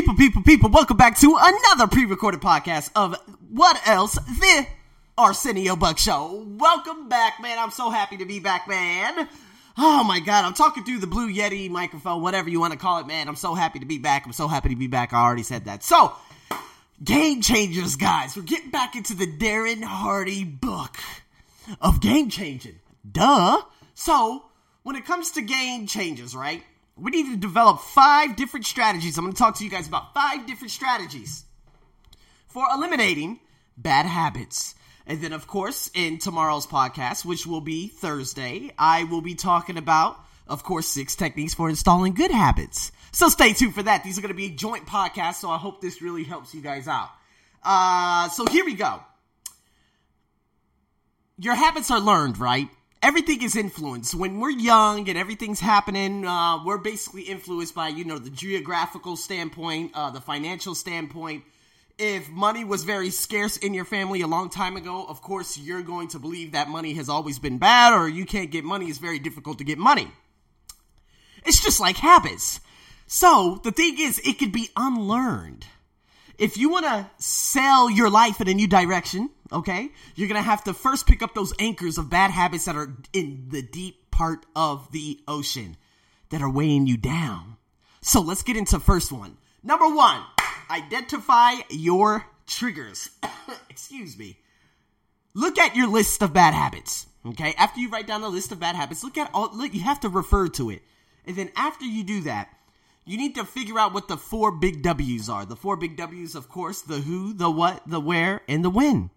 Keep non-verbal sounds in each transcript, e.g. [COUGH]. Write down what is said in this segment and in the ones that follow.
People, people, people, welcome back to another pre recorded podcast of What Else? The Arsenio Buck Show. Welcome back, man. I'm so happy to be back, man. Oh my god, I'm talking through the Blue Yeti microphone, whatever you want to call it, man. I'm so happy to be back. I'm so happy to be back. I already said that. So, Game Changers, guys. We're getting back into the Darren Hardy book of game changing. Duh. So, when it comes to game changes, right? We need to develop five different strategies. I'm going to talk to you guys about five different strategies for eliminating bad habits. And then, of course, in tomorrow's podcast, which will be Thursday, I will be talking about, of course, six techniques for installing good habits. So stay tuned for that. These are going to be joint podcasts, so I hope this really helps you guys out. Uh, so here we go. Your habits are learned, right? Everything is influenced. When we're young and everything's happening, uh, we're basically influenced by, you know, the geographical standpoint, uh, the financial standpoint, if money was very scarce in your family a long time ago, of course, you're going to believe that money has always been bad or you can't get money. It's very difficult to get money. It's just like habits. So the thing is, it could be unlearned. If you want to sell your life in a new direction, okay, you're going to have to first pick up those anchors of bad habits that are in the deep part of the ocean that are weighing you down. So let's get into first one. Number one identify your triggers. [COUGHS] Excuse me. Look at your list of bad habits. Okay, after you write down the list of bad habits, look at all. Look, you have to refer to it, and then after you do that, you need to figure out what the four big W's are. The four big W's, of course, the who, the what, the where, and the when.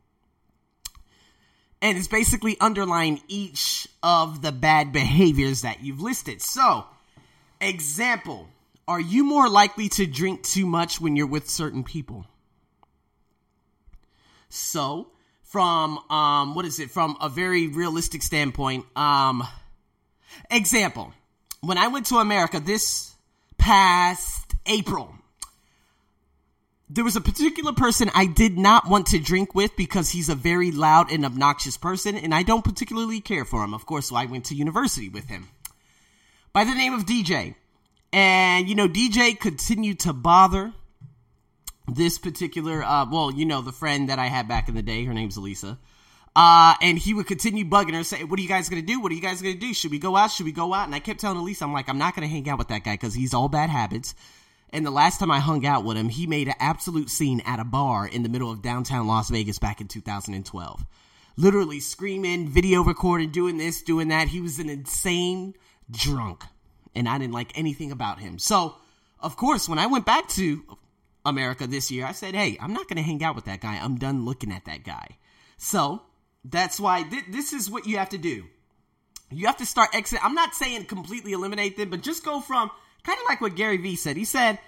And it's basically underlying each of the bad behaviors that you've listed. So, example are you more likely to drink too much when you're with certain people? So, from um, what is it? From a very realistic standpoint, um, example, when I went to America this past April, there was a particular person I did not want to drink with because he's a very loud and obnoxious person, and I don't particularly care for him. Of course, so I went to university with him. By the name of DJ. And, you know, DJ continued to bother this particular, uh, well, you know, the friend that I had back in the day. Her name's Elisa. Uh, and he would continue bugging her, say, What are you guys gonna do? What are you guys gonna do? Should we go out? Should we go out? And I kept telling Elise, I'm like, I'm not gonna hang out with that guy because he's all bad habits. And the last time I hung out with him, he made an absolute scene at a bar in the middle of downtown Las Vegas back in 2012. Literally screaming, video recording, doing this, doing that. He was an insane drunk and I didn't like anything about him. So, of course, when I went back to America this year, I said, hey, I'm not going to hang out with that guy. I'm done looking at that guy. So, that's why th- this is what you have to do. You have to start exit. I'm not saying completely eliminate them, but just go from kind of like what Gary Vee said. He said,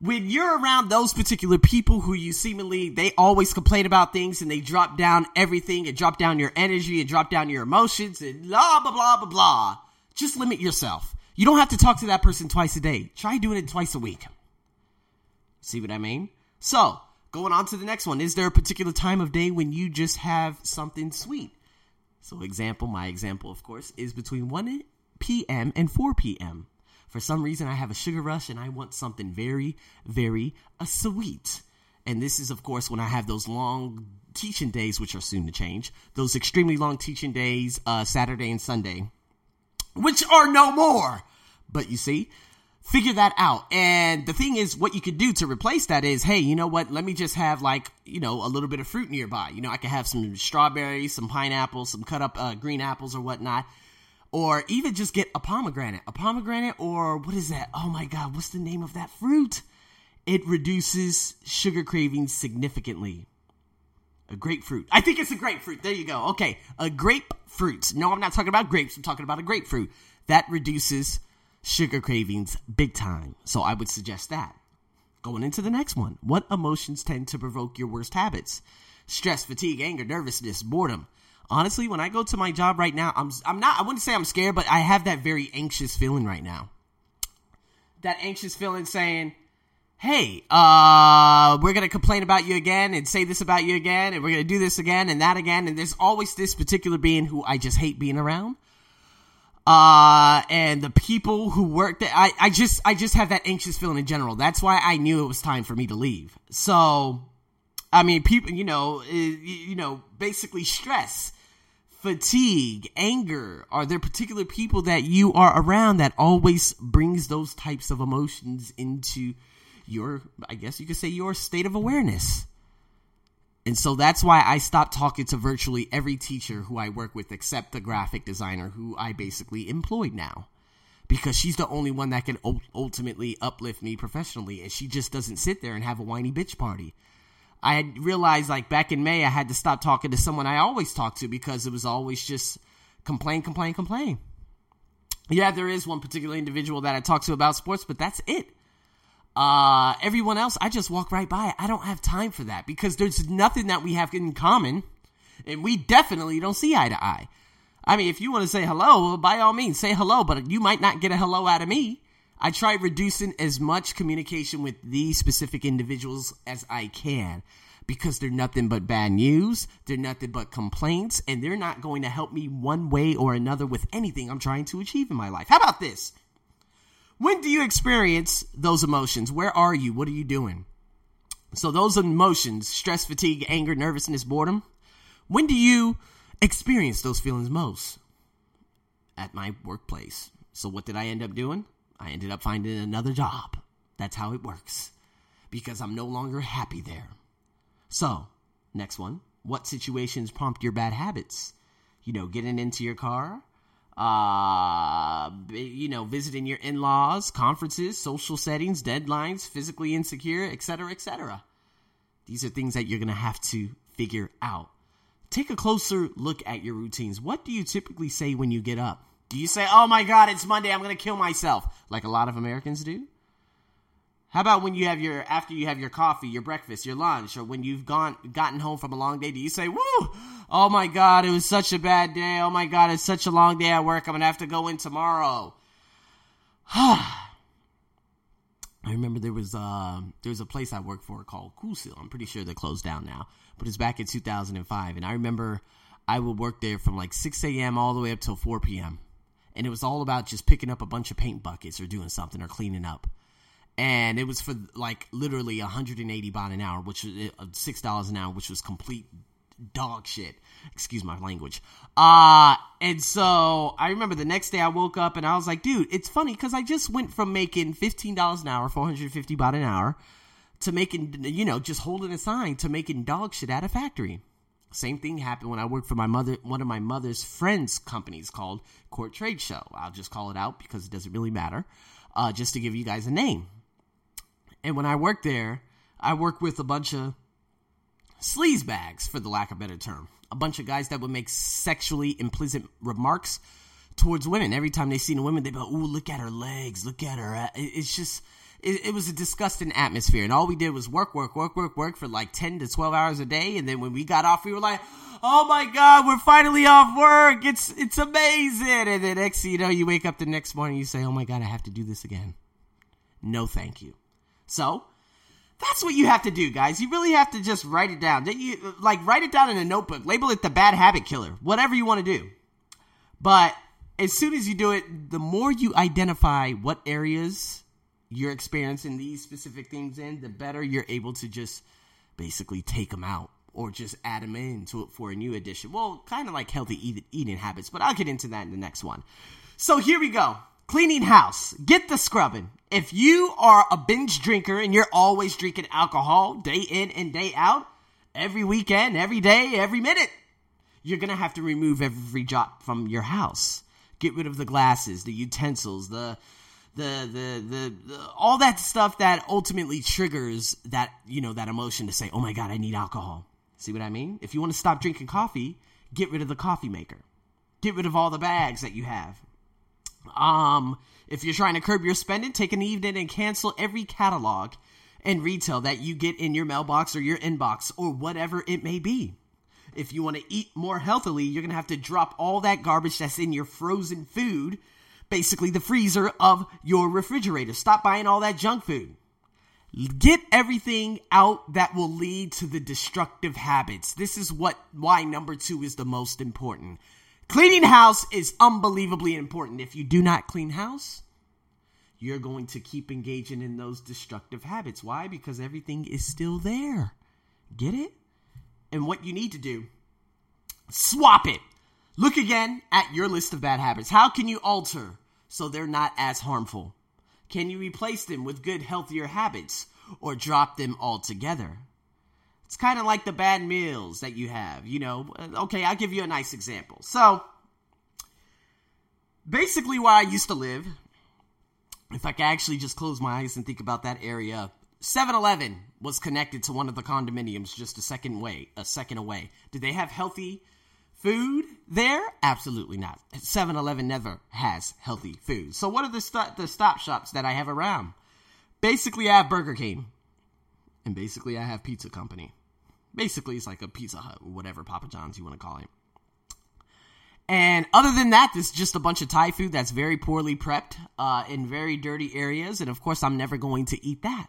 when you're around those particular people who you seemingly they always complain about things and they drop down everything and drop down your energy and drop down your emotions and blah blah blah blah blah just limit yourself you don't have to talk to that person twice a day. Try doing it twice a week. See what I mean? So, going on to the next one. Is there a particular time of day when you just have something sweet? So, example, my example, of course, is between 1 p.m. and 4 p.m. For some reason, I have a sugar rush and I want something very, very uh, sweet. And this is, of course, when I have those long teaching days, which are soon to change. Those extremely long teaching days, uh, Saturday and Sunday, which are no more. But you see, figure that out. And the thing is, what you could do to replace that is, hey, you know what? Let me just have like, you know, a little bit of fruit nearby. You know, I could have some strawberries, some pineapples, some cut up uh, green apples or whatnot. Or even just get a pomegranate. A pomegranate or what is that? Oh my God, what's the name of that fruit? It reduces sugar cravings significantly. A grapefruit. I think it's a grapefruit. There you go. Okay. A grapefruit. No, I'm not talking about grapes. I'm talking about a grapefruit. That reduces sugar cravings big time. So I would suggest that. Going into the next one. What emotions tend to provoke your worst habits? Stress, fatigue, anger, nervousness, boredom. Honestly, when I go to my job right now, I'm I'm not I wouldn't say I'm scared, but I have that very anxious feeling right now. That anxious feeling saying, "Hey, uh, we're going to complain about you again and say this about you again and we're going to do this again and that again." And there's always this particular being who I just hate being around uh, and the people who work there. I, I just, I just have that anxious feeling in general. That's why I knew it was time for me to leave. So, I mean, people, you know, you know, basically stress, fatigue, anger. Are there particular people that you are around that always brings those types of emotions into your, I guess you could say, your state of awareness? And so that's why I stopped talking to virtually every teacher who I work with except the graphic designer who I basically employed now. Because she's the only one that can ultimately uplift me professionally. And she just doesn't sit there and have a whiny bitch party. I had realized, like, back in May, I had to stop talking to someone I always talk to because it was always just complain, complain, complain. Yeah, there is one particular individual that I talk to about sports, but that's it. Uh, everyone else, I just walk right by. I don't have time for that because there's nothing that we have in common, and we definitely don't see eye to eye. I mean, if you want to say hello, well, by all means, say hello, but you might not get a hello out of me. I try reducing as much communication with these specific individuals as I can because they're nothing but bad news, they're nothing but complaints, and they're not going to help me one way or another with anything I'm trying to achieve in my life. How about this? When do you experience those emotions? Where are you? What are you doing? So, those emotions stress, fatigue, anger, nervousness, boredom when do you experience those feelings most? At my workplace. So, what did I end up doing? I ended up finding another job. That's how it works. Because I'm no longer happy there. So, next one. What situations prompt your bad habits? You know, getting into your car, uh, you know, visiting your in laws, conferences, social settings, deadlines, physically insecure, etc., etc. These are things that you're going to have to figure out. Take a closer look at your routines. What do you typically say when you get up? Do you say, oh my God, it's Monday, I'm going to kill myself, like a lot of Americans do? How about when you have your after you have your coffee, your breakfast, your lunch, or when you've gone gotten home from a long day? Do you say, "Woo! Oh my God, it was such a bad day. Oh my God, it's such a long day at work. I'm gonna have to go in tomorrow." [SIGHS] I remember there was uh, there was a place I worked for called Cool Seal. I'm pretty sure they're closed down now, but it's back in 2005, and I remember I would work there from like 6 a.m. all the way up till 4 p.m. And it was all about just picking up a bunch of paint buckets or doing something or cleaning up and it was for like literally 180 baht an hour, which was uh, six dollars an hour, which was complete dog shit. Excuse my language. Uh, and so I remember the next day I woke up and I was like, dude, it's funny because I just went from making $15 an hour, 450 baht an hour, to making, you know, just holding a sign to making dog shit at a factory. Same thing happened when I worked for my mother, one of my mother's friends' companies called Court Trade Show. I'll just call it out because it doesn't really matter, uh, just to give you guys a name. And when I worked there, I worked with a bunch of sleaze bags, for the lack of a better term. A bunch of guys that would make sexually implicit remarks towards women. Every time they seen a woman, they'd be like, ooh, look at her legs, look at her. Uh, it's just, it, it, was a disgusting atmosphere. And all we did was work, work, work, work, work for like 10 to 12 hours a day. And then when we got off, we were like, oh my God, we're finally off work. It's, it's amazing. And then next you know, you wake up the next morning, you say, oh my God, I have to do this again. No, thank you. So that's what you have to do, guys. You really have to just write it down. You like write it down in a notebook. Label it the bad habit killer. Whatever you want to do. But as soon as you do it, the more you identify what areas you're experiencing these specific things in, the better you're able to just basically take them out or just add them into it for a new addition. Well, kind of like healthy eating habits, but I'll get into that in the next one. So here we go. Cleaning house. Get the scrubbing. If you are a binge drinker and you're always drinking alcohol day in and day out, every weekend, every day, every minute, you're going to have to remove every drop from your house. Get rid of the glasses, the utensils, the the, the the the all that stuff that ultimately triggers that, you know, that emotion to say, "Oh my god, I need alcohol." See what I mean? If you want to stop drinking coffee, get rid of the coffee maker. Get rid of all the bags that you have. Um, if you're trying to curb your spending, take an evening and cancel every catalog and retail that you get in your mailbox or your inbox or whatever it may be. If you want to eat more healthily, you're going to have to drop all that garbage that's in your frozen food, basically the freezer of your refrigerator. Stop buying all that junk food. Get everything out that will lead to the destructive habits. This is what why number 2 is the most important Cleaning house is unbelievably important. If you do not clean house, you're going to keep engaging in those destructive habits. Why? Because everything is still there. Get it? And what you need to do, swap it. Look again at your list of bad habits. How can you alter so they're not as harmful? Can you replace them with good, healthier habits or drop them altogether? It's kind of like the bad meals that you have, you know. Okay, I'll give you a nice example. So, basically, where I used to live, if I could actually just close my eyes and think about that area, 7-Eleven was connected to one of the condominiums just a second way, a second away. Did they have healthy food there? Absolutely not. 7-Eleven never has healthy food. So what are the st- the stop shops that I have around? Basically, I have Burger King, and basically, I have Pizza Company. Basically, it's like a Pizza Hut whatever Papa John's you want to call it. And other than that, there's just a bunch of Thai food that's very poorly prepped uh, in very dirty areas. And of course, I'm never going to eat that.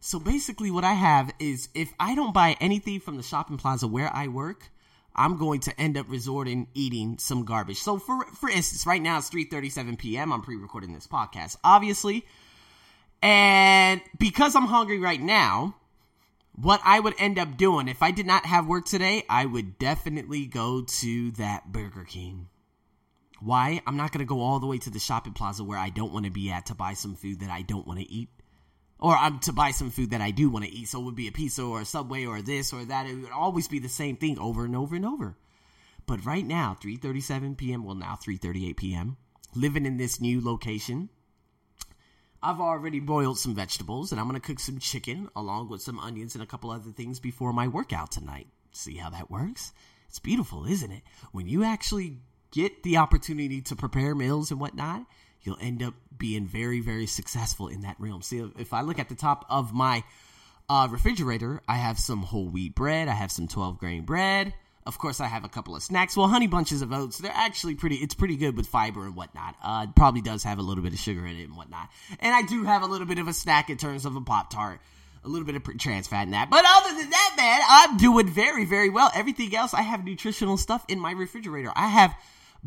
So basically, what I have is if I don't buy anything from the shopping plaza where I work, I'm going to end up resorting eating some garbage. So for for instance, right now it's 3:37 p.m. I'm pre-recording this podcast, obviously. And because I'm hungry right now, what I would end up doing if I did not have work today, I would definitely go to that Burger King. Why? I'm not going to go all the way to the shopping plaza where I don't want to be at to buy some food that I don't want to eat. Or um, to buy some food that I do want to eat. So it would be a pizza or a Subway or this or that. It would always be the same thing over and over and over. But right now, 3:37 p.m. Well, now 3:38 p.m. Living in this new location, I've already boiled some vegetables and I'm going to cook some chicken along with some onions and a couple other things before my workout tonight. See how that works? It's beautiful, isn't it? When you actually get the opportunity to prepare meals and whatnot, you'll end up being very, very successful in that realm. See, if I look at the top of my uh, refrigerator, I have some whole wheat bread, I have some 12 grain bread. Of course, I have a couple of snacks. Well, honey bunches of oats, they're actually pretty, it's pretty good with fiber and whatnot. Uh, it probably does have a little bit of sugar in it and whatnot. And I do have a little bit of a snack in terms of a Pop Tart. A little bit of trans fat in that. But other than that, man, I'm doing very, very well. Everything else, I have nutritional stuff in my refrigerator. I have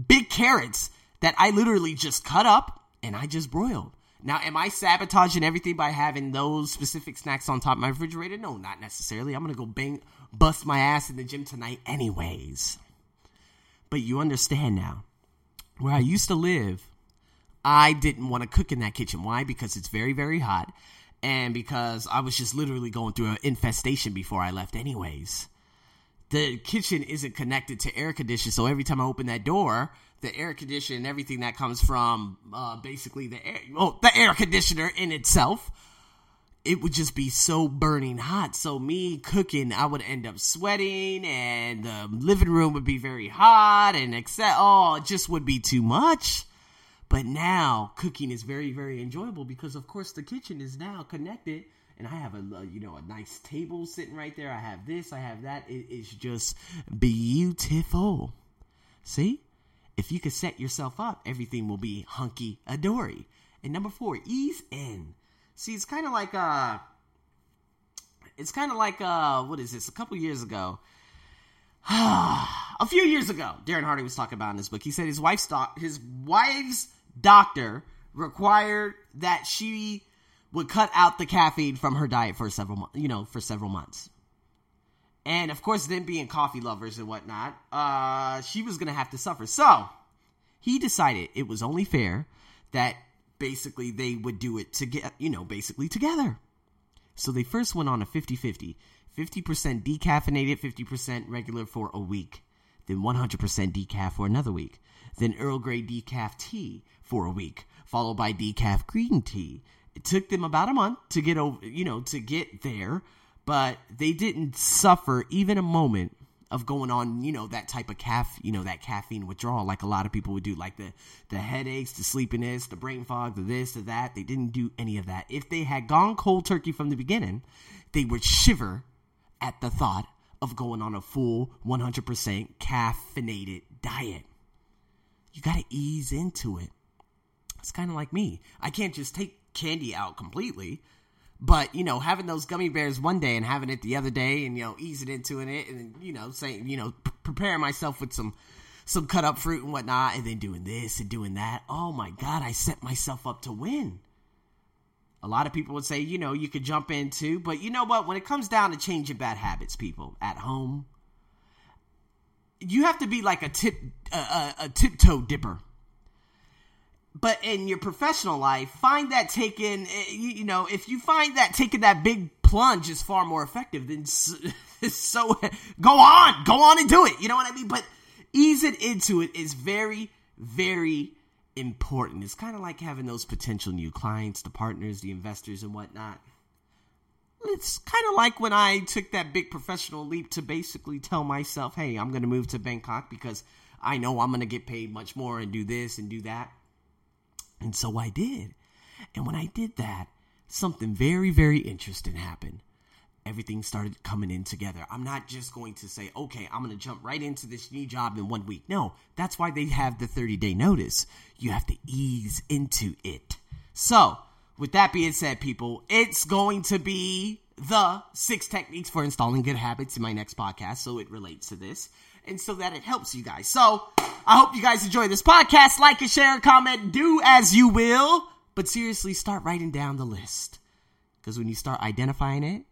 big carrots that I literally just cut up and I just broiled. Now, am I sabotaging everything by having those specific snacks on top of my refrigerator? No, not necessarily. I'm gonna go bang, bust my ass in the gym tonight, anyways. But you understand now. Where I used to live, I didn't want to cook in that kitchen. Why? Because it's very, very hot, and because I was just literally going through an infestation before I left, anyways. The kitchen isn't connected to air conditioning, so every time I open that door, the air conditioner and everything that comes from uh, basically the air, well, the air conditioner in itself, it would just be so burning hot. So me cooking, I would end up sweating, and the living room would be very hot, and except oh, it just would be too much. But now cooking is very very enjoyable because of course the kitchen is now connected. And I have a you know a nice table sitting right there. I have this, I have that. It is just beautiful. See, if you could set yourself up, everything will be hunky adory. And number four, ease in. See, it's kind of like uh, it's kind of like uh, what is this? A couple years ago, [SIGHS] a few years ago, Darren Hardy was talking about in his book. He said his wife's doc- his wife's doctor required that she would cut out the caffeine from her diet for several months. You know, for several months. And of course, them being coffee lovers and whatnot, uh, she was gonna have to suffer. So he decided it was only fair that basically they would do it to get, you know, basically together. So they first went on a 50 50. 50% decaffeinated, 50% regular for a week. Then 100% decaf for another week. Then Earl Grey decaf tea for a week, followed by decaf green tea. It took them about a month to get over, you know, to get there but they didn't suffer even a moment of going on, you know, that type of caff, you know, that caffeine withdrawal like a lot of people would do, like the the headaches, the sleepiness, the brain fog, the this, the that. They didn't do any of that. If they had gone cold turkey from the beginning, they would shiver at the thought of going on a full 100% caffeinated diet. You got to ease into it. It's kind of like me. I can't just take candy out completely but you know, having those gummy bears one day and having it the other day, and you know, easing into it, and you know, saying you know, p- preparing myself with some some cut up fruit and whatnot, and then doing this and doing that. Oh my God, I set myself up to win. A lot of people would say, you know, you could jump into, but you know what? When it comes down to changing bad habits, people at home, you have to be like a tip, a, a tiptoe dipper. But in your professional life, find that taking, eh, you know, if you find that taking that big plunge is far more effective than [LAUGHS] so, go on, go on and do it. You know what I mean? But ease it into it is very, very important. It's kind of like having those potential new clients, the partners, the investors, and whatnot. It's kind of like when I took that big professional leap to basically tell myself, hey, I'm going to move to Bangkok because I know I'm going to get paid much more and do this and do that. And so I did. And when I did that, something very, very interesting happened everything started coming in together. I'm not just going to say, okay, I'm going to jump right into this new job in one week. No, that's why they have the 30 day notice. You have to ease into it. So, with that being said, people, it's going to be the six techniques for installing good habits in my next podcast. So it relates to this and so that it helps you guys. So I hope you guys enjoy this podcast. Like and share, comment, do as you will. But seriously, start writing down the list. Because when you start identifying it,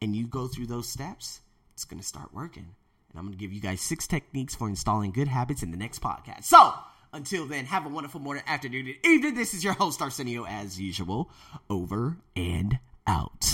and you go through those steps, it's going to start working. And I'm going to give you guys six techniques for installing good habits in the next podcast. So, until then, have a wonderful morning, afternoon, and evening. This is your host, Arsenio, as usual. Over and out.